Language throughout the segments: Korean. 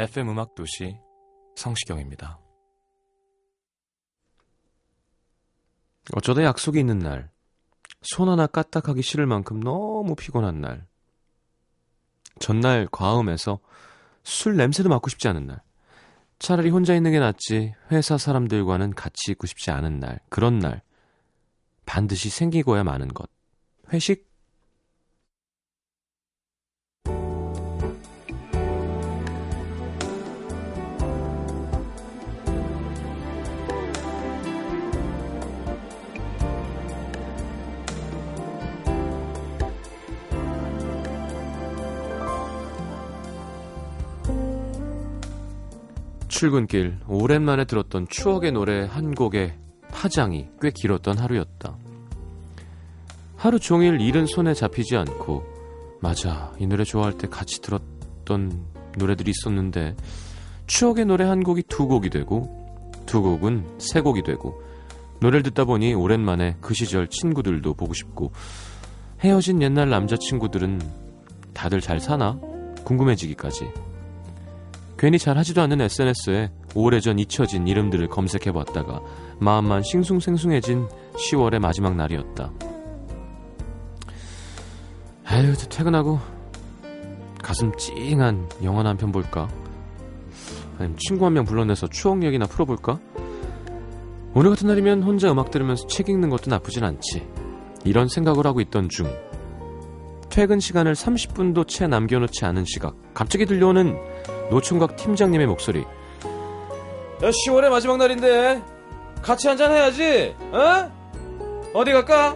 FM 음악 도시 성시경입니다. 어쩌다 약속이 있는 날, 손 하나 까딱하기 싫을 만큼 너무 피곤한 날, 전날 과음해서 술 냄새도 맡고 싶지 않은 날, 차라리 혼자 있는 게 낫지 회사 사람들과는 같이 있고 싶지 않은 날, 그런 날, 반드시 생기고야 마는 것. 회식? 출근길 오랜만에 들었던 추억의 노래 한 곡의 파장이 꽤 길었던 하루였다. 하루 종일 일은 손에 잡히지 않고 맞아 이 노래 좋아할 때 같이 들었던 노래들이 있었는데 추억의 노래 한 곡이 두 곡이 되고 두 곡은 세 곡이 되고 노래를 듣다 보니 오랜만에 그 시절 친구들도 보고 싶고 헤어진 옛날 남자친구들은 다들 잘 사나 궁금해지기까지 괜히 잘 하지도 않는 SNS에 오래전 잊혀진 이름들을 검색해봤다가 마음만 싱숭생숭해진 10월의 마지막 날이었다. 에휴, 퇴근하고 가슴 찡한 영화 한 편 볼까? 아니면 친구 한 명 불러내서 추억 얘기나 풀어볼까? 오늘 같은 날이면 혼자 음악 들으면서 책 읽는 것도 나쁘진 않지. 이런 생각을 하고 있던 중 퇴근 시간을 30분도 채 남겨놓지 않은 시각 갑자기 들려오는 노총각 팀장님의 목소리 야 10월의 마지막 날인데 같이 한잔 해야지 어? 어디 갈까?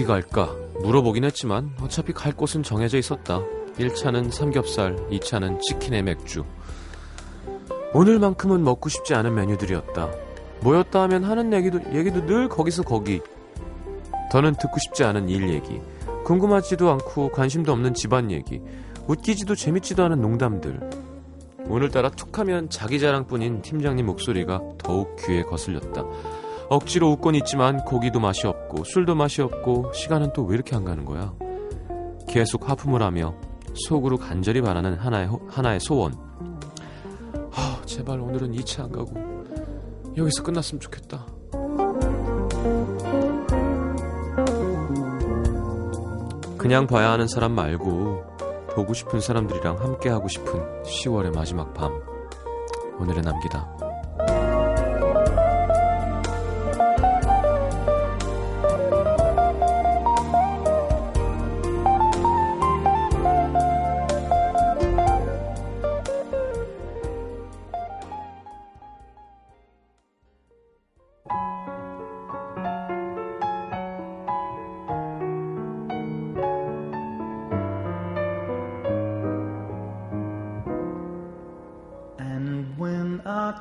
어디 갈까? 물어보긴 했지만 어차피 갈 곳은 정해져 있었다. 1차는 삼겹살, 2차는 치킨에 맥주. 오늘만큼은 먹고 싶지 않은 메뉴들이었다. 모였다 하면 하는 얘기도, 얘기도 늘 거기서 거기. 더는 듣고 싶지 않은 일 얘기. 궁금하지도 않고 관심도 없는 집안 얘기. 웃기지도 재밌지도 않은 농담들. 오늘따라 툭하면 자기 자랑뿐인 팀장님 목소리가 더욱 귀에 거슬렸다. 억지로 웃곤 있지만 고기도 맛이 없고 술도 맛이 없고 시간은 또 왜 이렇게 안 가는 거야? 계속 하품을 하며 속으로 간절히 바라는 하나의, 호- 하나의 소원. 하, 제발 오늘은 2차 안 가고 여기서 끝났으면 좋겠다. 그냥 봐야 하는 사람 말고 보고 싶은 사람들이랑 함께 하고 싶은 10월의 마지막 밤. 오늘의 남기다.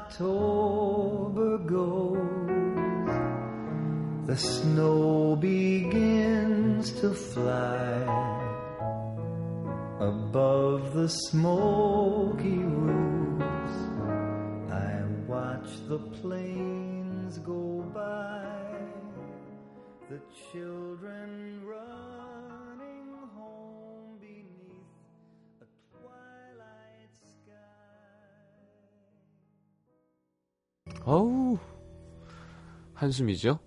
October goes, the snow begins to fly. above the smoky 어우, 한숨이죠?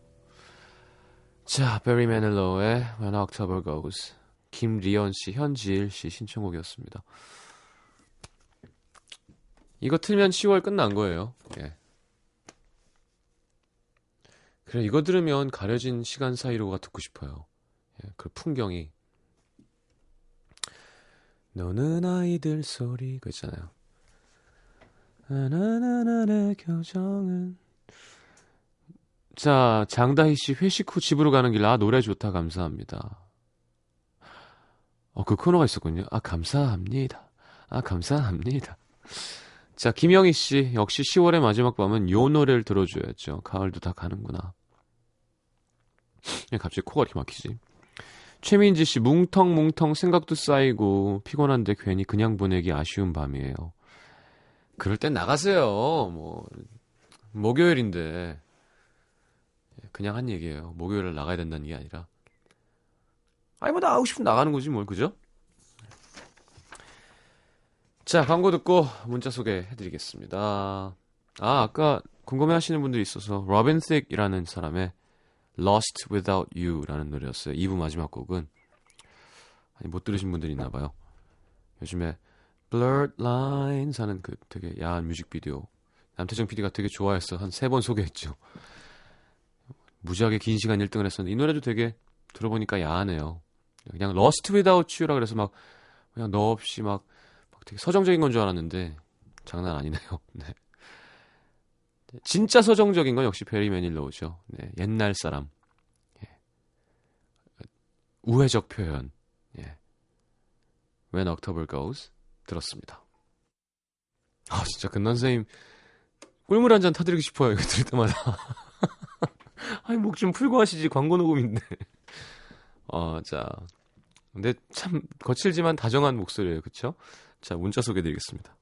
자, 베리 매닐로의 When October Goes. 김리연 씨, 현지일 씨 신청곡이었습니다. 이거 틀면 10월 끝난 거예요. 예. 그래, 이거 들으면 가려진 시간 사이로가 듣고 싶어요. 예, 그 풍경이. 너는 아이들 소리, 그 있잖아요. 나나나나의 교정은. 자, 장다희 씨 회식 후 집으로 가는 길, 아, 노래 좋다, 감사합니다. 어, 그 코너가 있었군요. 아, 감사합니다. 아, 감사합니다. 자, 김영희 씨, 역시 10월의 마지막 밤은 요 노래를 들어줘야죠. 가을도 다 가는구나. 갑자기 코가 이렇게 막히지. 최민지 씨, 뭉텅뭉텅 생각도 쌓이고, 피곤한데 괜히 그냥 보내기 아쉬운 밤이에요. 그럴 땐 나가세요. 뭐, 목요일인데. 그냥 한 얘기예요. 목요일에 나가야 된다는 게 아니라. 아니 뭐 나가고 싶으면 나가는 거지 뭘 그죠? 자 광고 듣고 문자 소개해드리겠습니다. 아 아까 궁금해하시는 분들이 있어서 로빈 틱이라는 사람의 Lost Without You라는 노래였어요. 2부 마지막 곡은 아니 못 들으신 분들이 있나 봐요. 요즘에 Blurred Lines 하는 그 되게 야한 뮤직비디오 남태정 PD가 되게 좋아했어 한 세 번 소개했죠. 무지하게 긴 시간 1등을 했었는데 이 노래도 되게 들어보니까 야하네요. 그냥 Lost Without You라 그래서 막 그냥 너 없이 막, 막 되게 서정적인 건 줄 알았는데 장난 아니네요. 네. 진짜 서정적인 건 역시 베리 매닐로우죠. 네, 옛날 사람. 예. 우회적 표현. 예. When October Goes 들었습니다. 아 진짜 근난 선생님 꿀물 한 잔 타드리고 싶어요. 이거 들을 때마다. 아니 목 좀 풀고 하시지 광고 녹음인데. 어, 자. 근데 참 거칠지만 다정한 목소리예요. 그쵸? 자, 문자 소개해 드리겠습니다.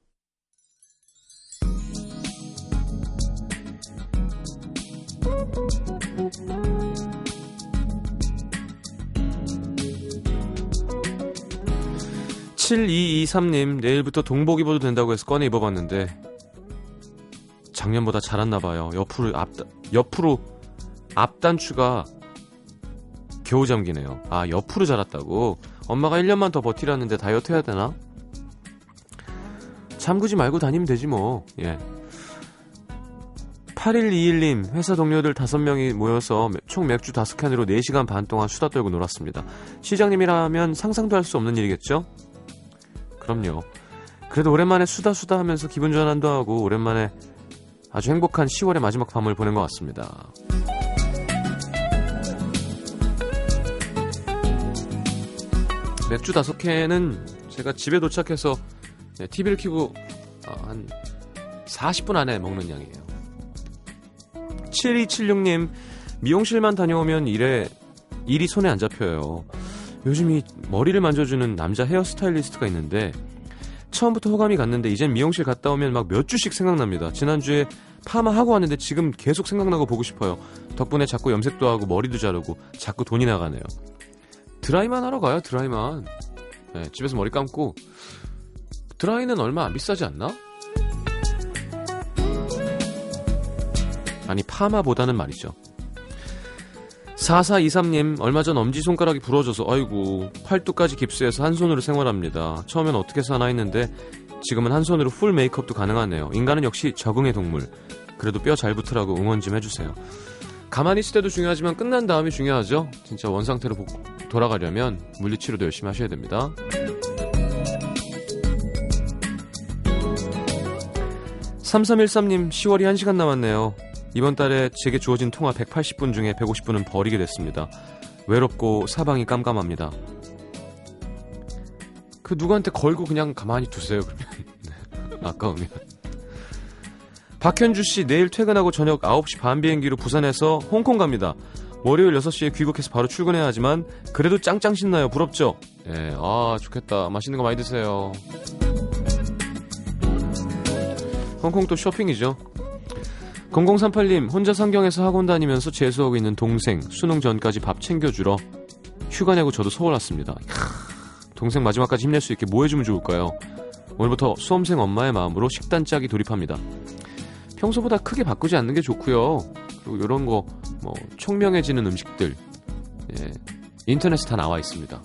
(7223님) 내일부터 동복 입어도 된다고 해서 꺼내 입어봤는데 작년보다 자랐나봐요 옆으로 앞 옆으로 앞단추가 겨우 잠기네요. 아, 옆으로 자랐다고? 엄마가 1년만 더 버티라는데 다이어트 해야 되나? 잠그지 말고 다니면 되지 뭐. 예. 8121님, 회사 동료들 5명이 모여서 총 맥주 5캔으로 4시간 반 동안 수다 떨고 놀았습니다. 시장님이라면 상상도 할 수 없는 일이겠죠? 그럼요. 그래도 오랜만에 수다 수다 하면서 기분 전환도 하고 오랜만에 아주 행복한 10월의 마지막 밤을 보낸 것 같습니다. 맥주 다섯 캔은 제가 집에 도착해서 네, TV를 켜고 어, 한 40분 안에 먹는 양이에요. 7276님, 미용실만 다녀오면 일에, 일이 손에 안 잡혀요. 요즘 이 머리를 만져주는 남자 헤어스타일리스트가 있는데, 처음부터 호감이 갔는데, 이젠 미용실 갔다 오면 막 몇 주씩 생각납니다. 지난주에 파마 하고 왔는데 지금 계속 생각나고 보고 싶어요. 덕분에 자꾸 염색도 하고 머리도 자르고 자꾸 돈이 나가네요. 드라이만 하러 가요, 드라이만. 네, 집에서 머리 감고. 드라이는 얼마 안 비싸지 않나? 아니, 파마보다는 말이죠. 4423님, 얼마 전 엄지손가락이 부러져서, 아이고, 팔뚝까지 깁스해서 한 손으로 생활합니다. 처음엔 어떻게 사나 했는데, 지금은 한 손으로 풀 메이크업도 가능하네요. 인간은 역시 적응의 동물. 그래도 뼈 잘 붙으라고 응원 좀 해주세요. 가만히 있을 때도 중요하지만 끝난 다음이 중요하죠. 진짜 원상태로 돌아가려면 물리치료도 열심히 하셔야 됩니다. 3313님 10월이 1시간 남았네요. 이번 달에 제게 주어진 통화 180분 중에 150분은 버리게 됐습니다. 외롭고 사방이 깜깜합니다. 그 누구한테 걸고 그냥 가만히 두세요. 그러면 네. 아까우면. 박현주 씨 내일 퇴근하고 저녁 9시 반 비행기로 부산에서 홍콩 갑니다. 월요일 6시에 귀국해서 바로 출근해야 하지만 그래도 짱짱 신나요. 부럽죠? 예, 아, 좋겠다. 맛있는 거 많이 드세요. 홍콩 또 쇼핑이죠. 0038님, 혼자 상경에서 학원 다니면서 재수하고 있는 동생, 수능 전까지 밥 챙겨주러 휴가 내고 저도 서울 왔습니다. 동생 마지막까지 힘낼 수 있게 뭐 해주면 좋을까요? 오늘부터 수험생 엄마의 마음으로 식단 짜기 돌입합니다. 평소보다 크게 바꾸지 않는 게 좋고요. 그리고 이런 거, 뭐, 총명해지는 음식들, 예, 인터넷에 다 나와 있습니다.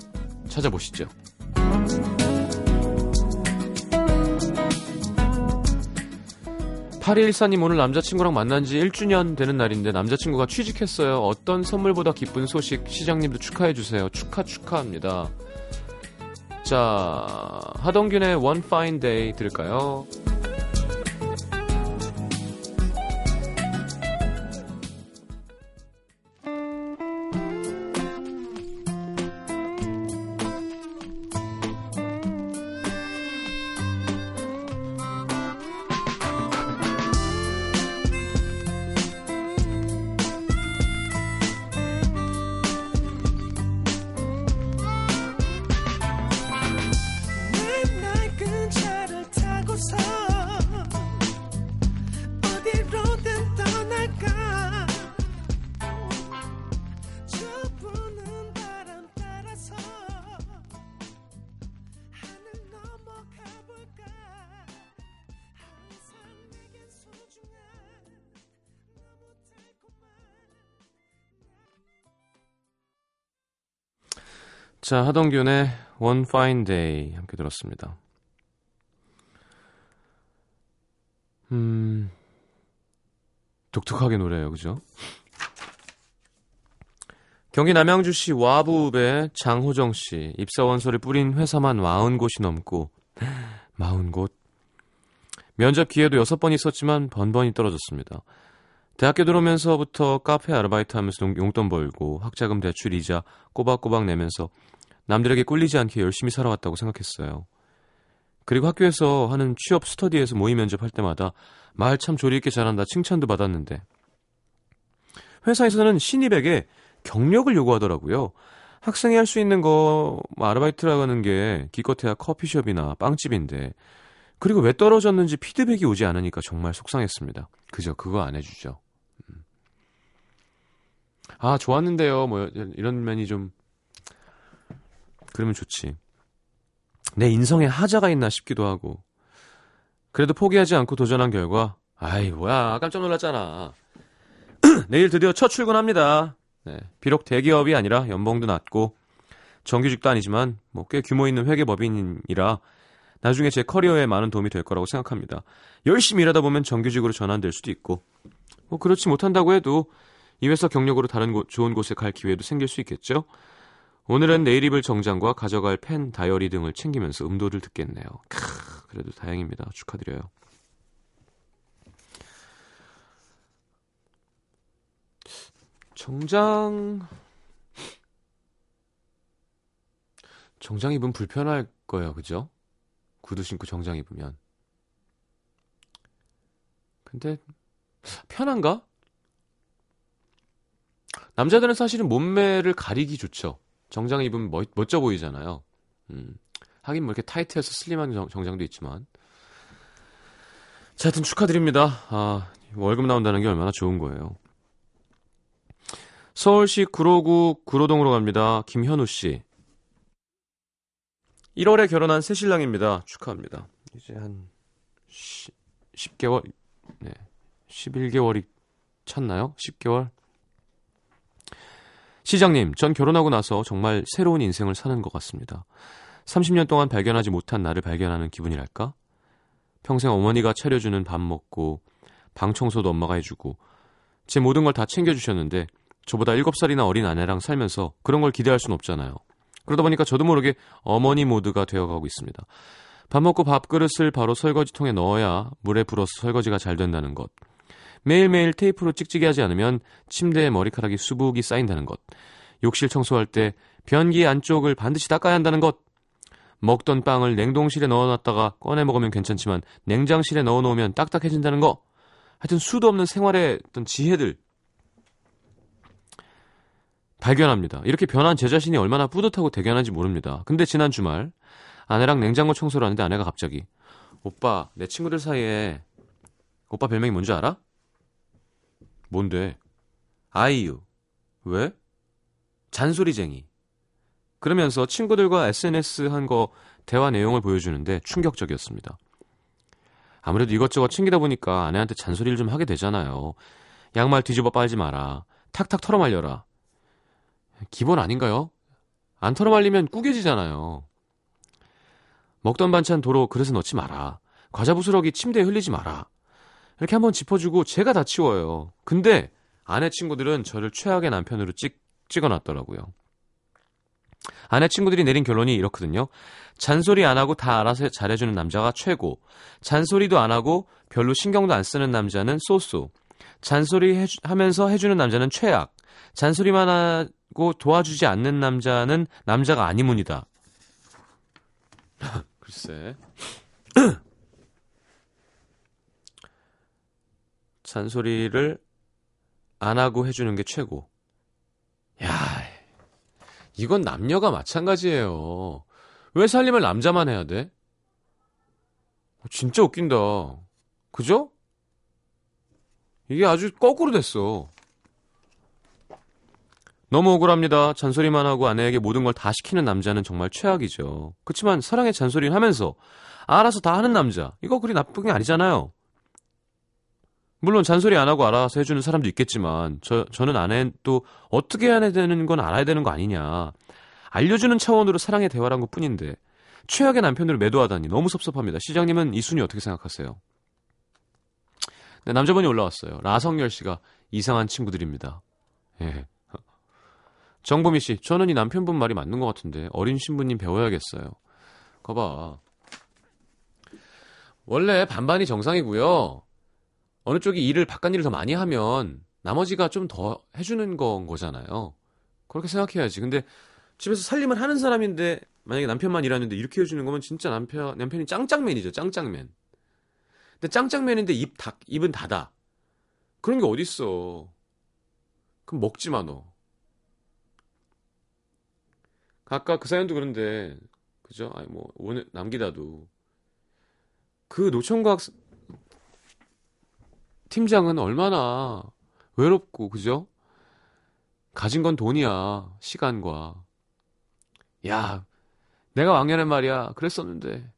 찾아보시죠. 8214님 오늘 남자친구랑 만난 지 1주년 되는 날인데 남자친구가 취직했어요. 어떤 선물보다 기쁜 소식 시장님도 축하해 주세요. 축하 축하합니다. 자, 하동균의 One Fine Day 들을까요? 자, 하동균의 One Fine Day 함께 들었습니다. 음, 독특하게 노래예요, 그죠? 경기 남양주시 와부읍의 장호정 씨 입사 원서를 뿌린 회사만 40곳이 넘고 40곳 면접 기회도 6번 있었지만 번번이 떨어졌습니다. 대학교 들어오면서부터 카페 아르바이트 하면서 용돈 벌고 학자금 대출 이자 꼬박꼬박 내면서 남들에게 꿀리지 않게 열심히 살아왔다고 생각했어요. 그리고 학교에서 하는 취업 스터디에서 모의 면접할 때마다 말 참 조리 있게 잘한다 칭찬도 받았는데 회사에서는 신입에게 경력을 요구하더라고요. 학생이 할 수 있는 거뭐 아르바이트라고 하는 게 기껏해야 커피숍이나 빵집인데 그리고 왜 떨어졌는지 피드백이 오지 않으니까 정말 속상했습니다. 그죠? 그거 안 해주죠. 음. 아 좋았는데요. 뭐 이런 면이 좀 그러면 좋지. 내 인성에 하자가 있나 싶기도 하고. 그래도 포기하지 않고 도전한 결과, 아이, 뭐야, 깜짝 놀랐잖아. 내일 드디어 첫 출근합니다. 네, 비록 대기업이 아니라 연봉도 낮고, 정규직도 아니지만, 뭐, 꽤 규모 있는 회계법인이라, 나중에 제 커리어에 많은 도움이 될 거라고 생각합니다. 열심히 일하다 보면 정규직으로 전환될 수도 있고, 뭐, 그렇지 못한다고 해도, 이 회사 경력으로 다른 곳, 좋은 곳에 갈 기회도 생길 수 있겠죠? 오늘은 내일 입을 정장과 가져갈 펜, 다이어리 등을 챙기면서 음도를 듣겠네요. 크, 그래도 다행입니다. 축하드려요. 정장 정장 입으면 불편할 거예요. 그죠? 구두 신고 정장 입으면. 근데 편한가? 남자들은 사실은 몸매를 가리기 좋죠. 정장 입으면 멋, 멋져 보이잖아요. 음. 하긴 뭐 이렇게 타이트해서 슬림한 정, 정장도 있지만. 자, 하여튼 축하드립니다. 아, 월급 나온다는 게 얼마나 좋은 거예요. 서울시 구로구 구로동으로 갑니다. 김현우 씨. 1월에 결혼한 새 신랑입니다. 축하합니다. 이제 한 10, 10개월, 네. 11개월이 찼나요? 10개월? 시장님, 전 결혼하고 나서 정말 새로운 인생을 사는 것 같습니다. 30년 동안 발견하지 못한 나를 발견하는 기분이랄까? 평생 어머니가 차려주는 밥 먹고, 방 청소도 엄마가 해주고, 제 모든 걸 다 챙겨주셨는데, 저보다 7살이나 어린 아내랑 살면서 그런 걸 기대할 순 없잖아요. 그러다 보니까 저도 모르게 어머니 모드가 되어가고 있습니다. 밥 먹고 밥그릇을 바로 설거지통에 넣어야 물에 불어서 설거지가 잘 된다는 것. 매일매일 테이프로 찍찍이 하지 않으면 침대에 머리카락이 수북이 쌓인다는 것. 욕실 청소할 때 변기 안쪽을 반드시 닦아야 한다는 것. 먹던 빵을 냉동실에 넣어놨다가 꺼내 먹으면 괜찮지만 냉장실에 넣어놓으면 딱딱해진다는 거. 하여튼 수도 없는 생활의 어떤 지혜들. 발견합니다. 이렇게 변한 제 자신이 얼마나 뿌듯하고 대견한지 모릅니다. 근데 지난 주말 아내랑 냉장고 청소를 하는데 아내가 갑자기 오빠 내 친구들 사이에 오빠 별명이 뭔지 알아? 뭔데? 아이유. 왜? 잔소리쟁이. 그러면서 친구들과 SNS 한 거 대화 내용을 보여주는데 충격적이었습니다. 아무래도 이것저것 챙기다 보니까 아내한테 잔소리를 좀 하게 되잖아요. 양말 뒤집어 빨지 마라. 탁탁 털어 말려라. 기본 아닌가요? 안 털어 말리면 꾸겨지잖아요. 먹던 반찬 도로 그릇에 넣지 마라. 과자 부스러기 침대에 흘리지 마라. 이렇게 한번 짚어주고 제가 다 치워요. 근데 아내 친구들은 저를 최악의 남편으로 찍, 찍어놨더라고요. 아내 친구들이 내린 결론이 이렇거든요. 잔소리 안 하고 다 알아서 잘해주는 남자가 최고. 잔소리도 안 하고 별로 신경도 안 쓰는 남자는 쏘쏘. 잔소리 해주, 하면서 해주는 남자는 최악. 잔소리만 하고 도와주지 않는 남자는 남자가 아니문이다. 글쎄. 잔소리를 안 하고 해주는 게 최고. 야, 이건 남녀가 마찬가지예요. 왜 살림을 남자만 해야 돼? 진짜 웃긴다. 그죠? 이게 아주 거꾸로 됐어. 너무 억울합니다. 잔소리만 하고 아내에게 모든 걸 다 시키는 남자는 정말 최악이죠. 그렇지만 사랑의 잔소리를 하면서 알아서 다 하는 남자. 이거 그리 나쁜 게 아니잖아요. 물론 잔소리 안 하고 알아서 해주는 사람도 있겠지만 저 저는 아내 또 어떻게 해야 되는 건 알아야 되는 거 아니냐. 알려주는 차원으로 사랑의 대화란 것 뿐인데 최악의 남편으로 매도하다니 너무 섭섭합니다. 시장님은 이 순위 어떻게 생각하세요? 네, 남자분이 올라왔어요. 라성열 씨가 이상한 친구들입니다. 예. 정보미 씨, 저는 이 남편분 말이 맞는 것 같은데 어린 신부님 배워야겠어요. 거봐. 원래 반반이 정상이고요. 어느 쪽이 일을 바깥 일을 더 많이 하면 나머지가 좀 더 해주는 건 거잖아요. 그렇게 생각해야지. 근데 집에서 살림을 하는 사람인데 만약에 남편만 일하는데 이렇게 해주는 거면 진짜 남편 남편이 짱짱맨이죠. 짱짱맨. 근데 짱짱맨인데 입 닫, 입은 닫아. 그런 게 어딨어. 그럼 먹지 마, 너. 아까 그 사연도 그런데, 그죠? 아니, 뭐, 오늘 남기다도. 그 노총각 팀장은 얼마나 외롭고, 그죠? 가진 건 돈이야, 시간과. 야, 내가 왕년에 말이야, 그랬었는데.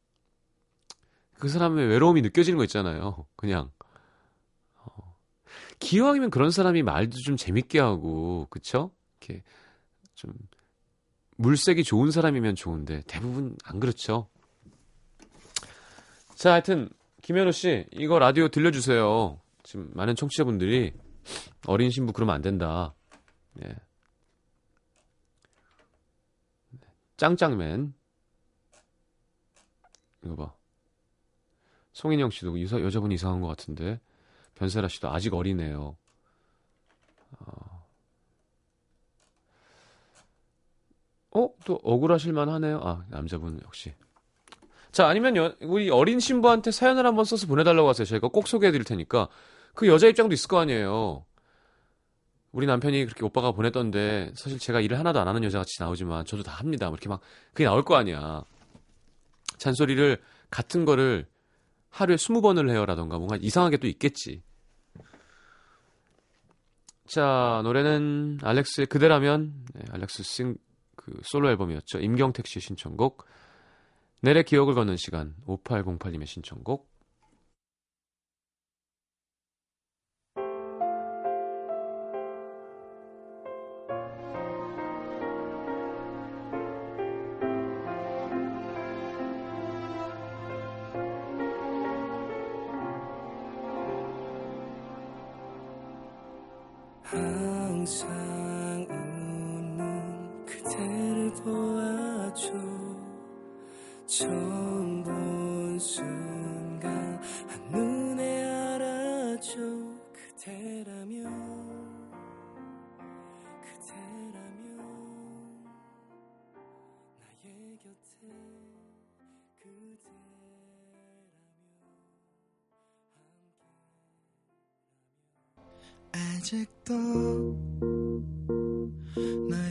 그 사람의 외로움이 느껴지는 거 있잖아요. 그냥. 어. 기왕이면 그런 사람이 말도 좀 재밌게 하고, 그쵸? 이렇게 좀 물색이 좋은 사람이면 좋은데 대부분 안 그렇죠. 자, 하여튼 김현우 씨 이거 라디오 들려주세요. 지금 많은 청취자분들이 어린 신부 그러면 안 된다. 예. 짱짱맨 이거 봐. 송인영 씨도 여자, 여자분이 이상한 것 같은데 변세라 씨도 아직 어리네요. 어, 어? 또 억울하실만 하네요. 아, 남자분 역시. 자, 아니면 여, 우리 어린 신부한테 사연을 한번 써서 보내달라고 하세요. 저희가 꼭 소개해드릴 테니까. 그 여자 입장도 있을 거 아니에요. 우리 남편이 그렇게 오빠가 보냈던데, 사실 제가 일을 하나도 안 하는 여자 같이 나오지만, 저도 다 합니다. 뭐 이렇게 막, 그게 나올 거 아니야. 잔소리를, 같은 거를 하루에 20번을 해요라던가, 뭔가 이상하게 또 있겠지. 자, 노래는 알렉스의 그대라면, 네, 알렉스 싱, 그 솔로 앨범이었죠. 임경택 씨의 신청곡 내래 기억을 걷는 시간 5808님의 신청곡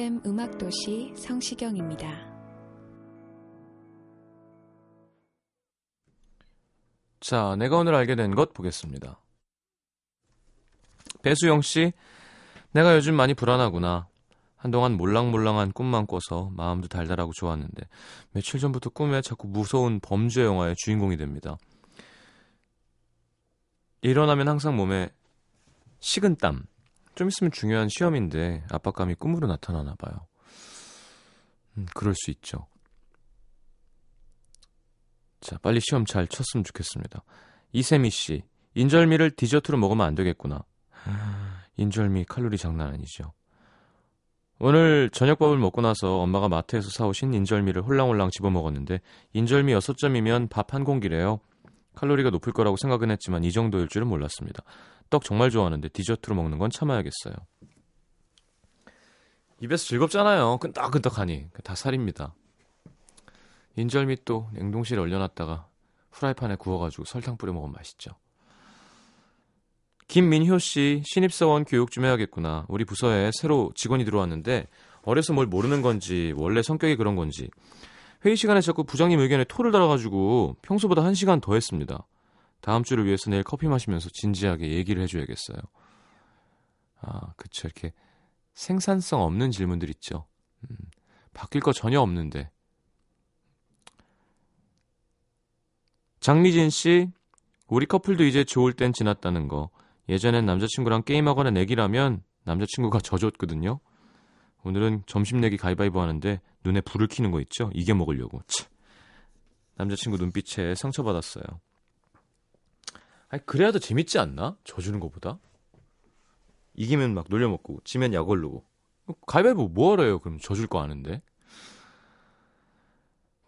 FM 음악도시 성시경입니다. 자, 내가 오늘 알게 된 것 보겠습니다. 배수영 씨, 내가 요즘 많이 불안하구나. 한동안 몰랑몰랑한 꿈만 꿔서 마음도 달달하고 좋았는데 며칠 전부터 꿈에 자꾸 무서운 범죄 영화의 주인공이 됩니다. 일어나면 항상 몸에 식은땀. 좀 있으면 중요한 시험인데 압박감이 꿈으로 나타나나 봐요. 음, 그럴 수 있죠. 자, 빨리 시험 잘 쳤으면 좋겠습니다. 이세미 씨, 인절미를 디저트로 먹으면 안 되겠구나. 인절미 칼로리 장난 아니죠. 오늘 저녁밥을 먹고 나서 엄마가 마트에서 사오신 인절미를 홀랑홀랑 집어 먹었는데 인절미 6점이면 밥 한 공기래요. 칼로리가 높을 거라고 생각은 했지만 이 정도일 줄은 몰랐습니다. 떡 정말 좋아하는데 디저트로 먹는 건 참아야겠어요. 입에서 즐겁잖아요. 끈덕끈덕하니. 다 살입니다. 인절미 또 냉동실에 얼려놨다가 후라이팬에 구워가지고 설탕 뿌려 먹으면 맛있죠. 김민효 씨, 신입사원 교육 좀 해야겠구나. 우리 부서에 새로 직원이 들어왔는데 어려서 뭘 모르는 건지 원래 성격이 그런 건지 회의 시간에 자꾸 부장님 의견에 토를 달아가지고 평소보다 한 시간 더 했습니다. 다음 주를 위해서 내일 커피 마시면서 진지하게 얘기를 해줘야겠어요. 아, 그쵸. 이렇게 생산성 없는 질문들 있죠. 음, 바뀔 거 전혀 없는데. 장미진 씨, 우리 커플도 이제 좋을 땐 지났다는 거. 예전엔 남자친구랑 게임하거나 내기라면 남자친구가 져줬거든요. 오늘은 점심 내기 가위바위보 하는데 눈에 불을 켜는 거 있죠? 이게 먹으려고. 치. 남자친구 눈빛에 상처받았어요. 아니, 그래야 더 재밌지 않나? 져주는 것보다? 이기면 막 놀려먹고, 지면 약 올르고. 가위바위보 뭐하래요? 그럼 져줄 거 아는데.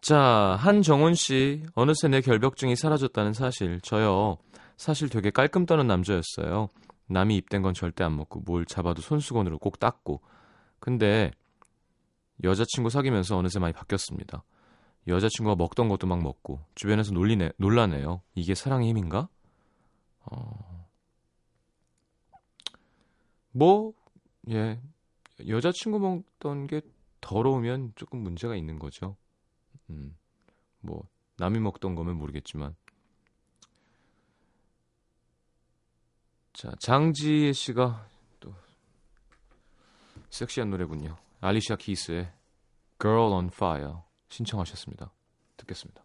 자, 한정훈 씨. 어느새 내 결벽증이 사라졌다는 사실. 저요. 사실 되게 깔끔 떠는 남자였어요. 남이 입된 건 절대 안 먹고 뭘 잡아도 손수건으로 꼭 닦고. 근데 여자친구 사귀면서 어느새 많이 바뀌었습니다. 여자친구가 먹던 것도 막 먹고 주변에서 놀리네 놀라네요. 이게 사랑의 힘인가? 어... 뭐 예. 여자친구 먹던 게 더러우면 조금 문제가 있는 거죠. 음. 뭐 남이 먹던 거면 모르겠지만 자, 장지혜 씨가 또 섹시한 노래군요. 알리샤 키스의 Girl on Fire 신청하셨습니다. 듣겠습니다.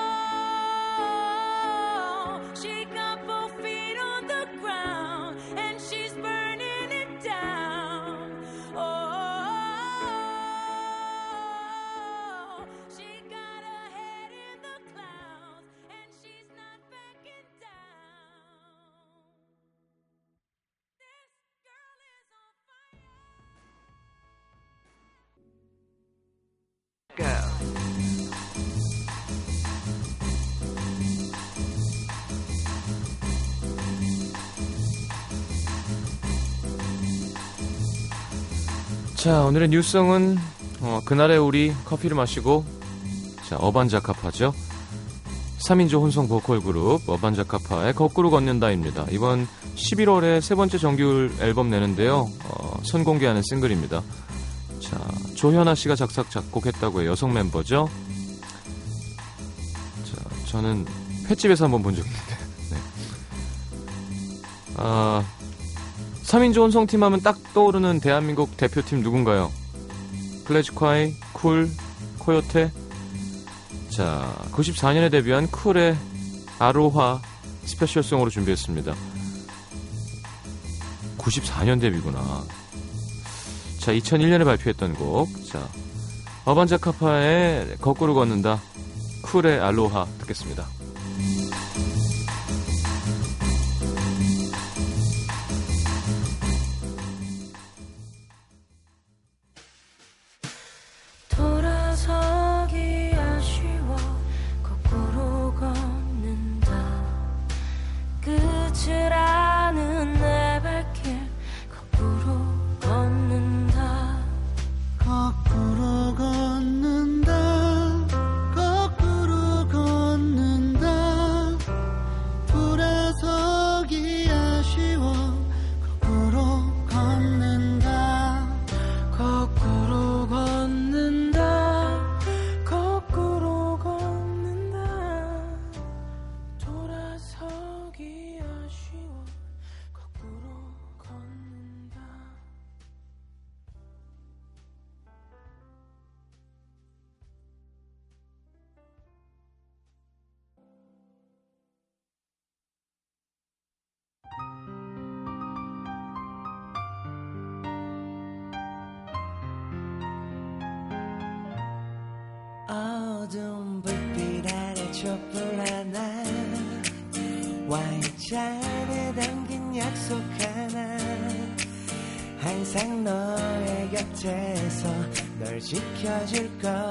자, 오늘의 뉴스성은 어, 그날의 우리 커피를 마시고 자, 어반자카파죠. 3인조 혼성 보컬 그룹 어반자카파의 거꾸로 걷는다입니다. 이번 11월에 세 번째 정규 앨범 내는데요. 어, 선공개하는 싱글입니다. 자, 조현아 씨가 작사 작곡했다고 해요. 여성 멤버죠. 자, 저는 횟집에서 한번 본 적 있는데. 네. 아, 3인조 혼성팀 하면 딱 떠오르는 대한민국 대표팀 누군가요? 클래식콰이, 쿨, 코요태. 자, 94년에 데뷔한 쿨의 아로하 special song으로 준비했습니다. 94년 데뷔구나. 자, 2001년에 발표했던 곡. 자, 어반자카파의 거꾸로 걷는다. 쿨의 알로하 듣겠습니다. 지켜줄 거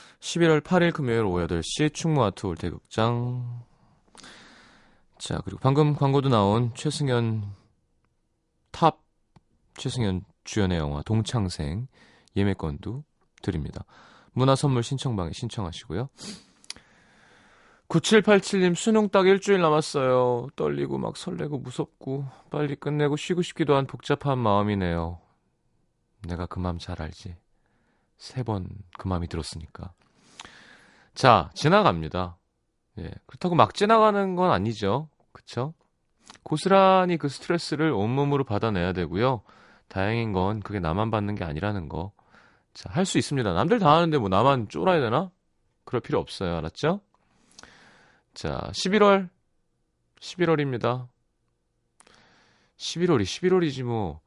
11월 8일 금요일 오후 8시 충무 아트홀 대극장. 자, 그리고 방금 광고도 나온 최승현 탑 최승현 주연의 영화 동창생 예매권도 드립니다. 문화 선물 신청방에 신청하시고요. 9787님 수능 딱 일주일 남았어요. 떨리고 막 설레고 무섭고 빨리 끝내고 쉬고 싶기도 한 복잡한 마음이네요. 내가 그 마음 잘 알지. 세 번 그 마음이 들었으니까. 자, 지나갑니다. 예, 그렇다고 막 지나가는 건 아니죠. 그쵸? 고스란히 그 스트레스를 온몸으로 받아내야 되고요. 다행인 건 그게 나만 받는 게 아니라는 거. 자, 할 수 있습니다. 남들 다 하는데 뭐 나만 쫄아야 되나? 그럴 필요 없어요. 알았죠? 자, 11월. 11월입니다. 11월이 11월이지 뭐.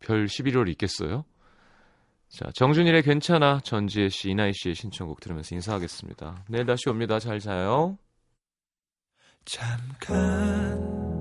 별 11월이 있겠어요? 자, 정준일의 괜찮아 전지혜 씨, 이나희 씨의 신청곡 들으면서 인사하겠습니다. 내일 다시 옵니다. 잘 자요. 잠깐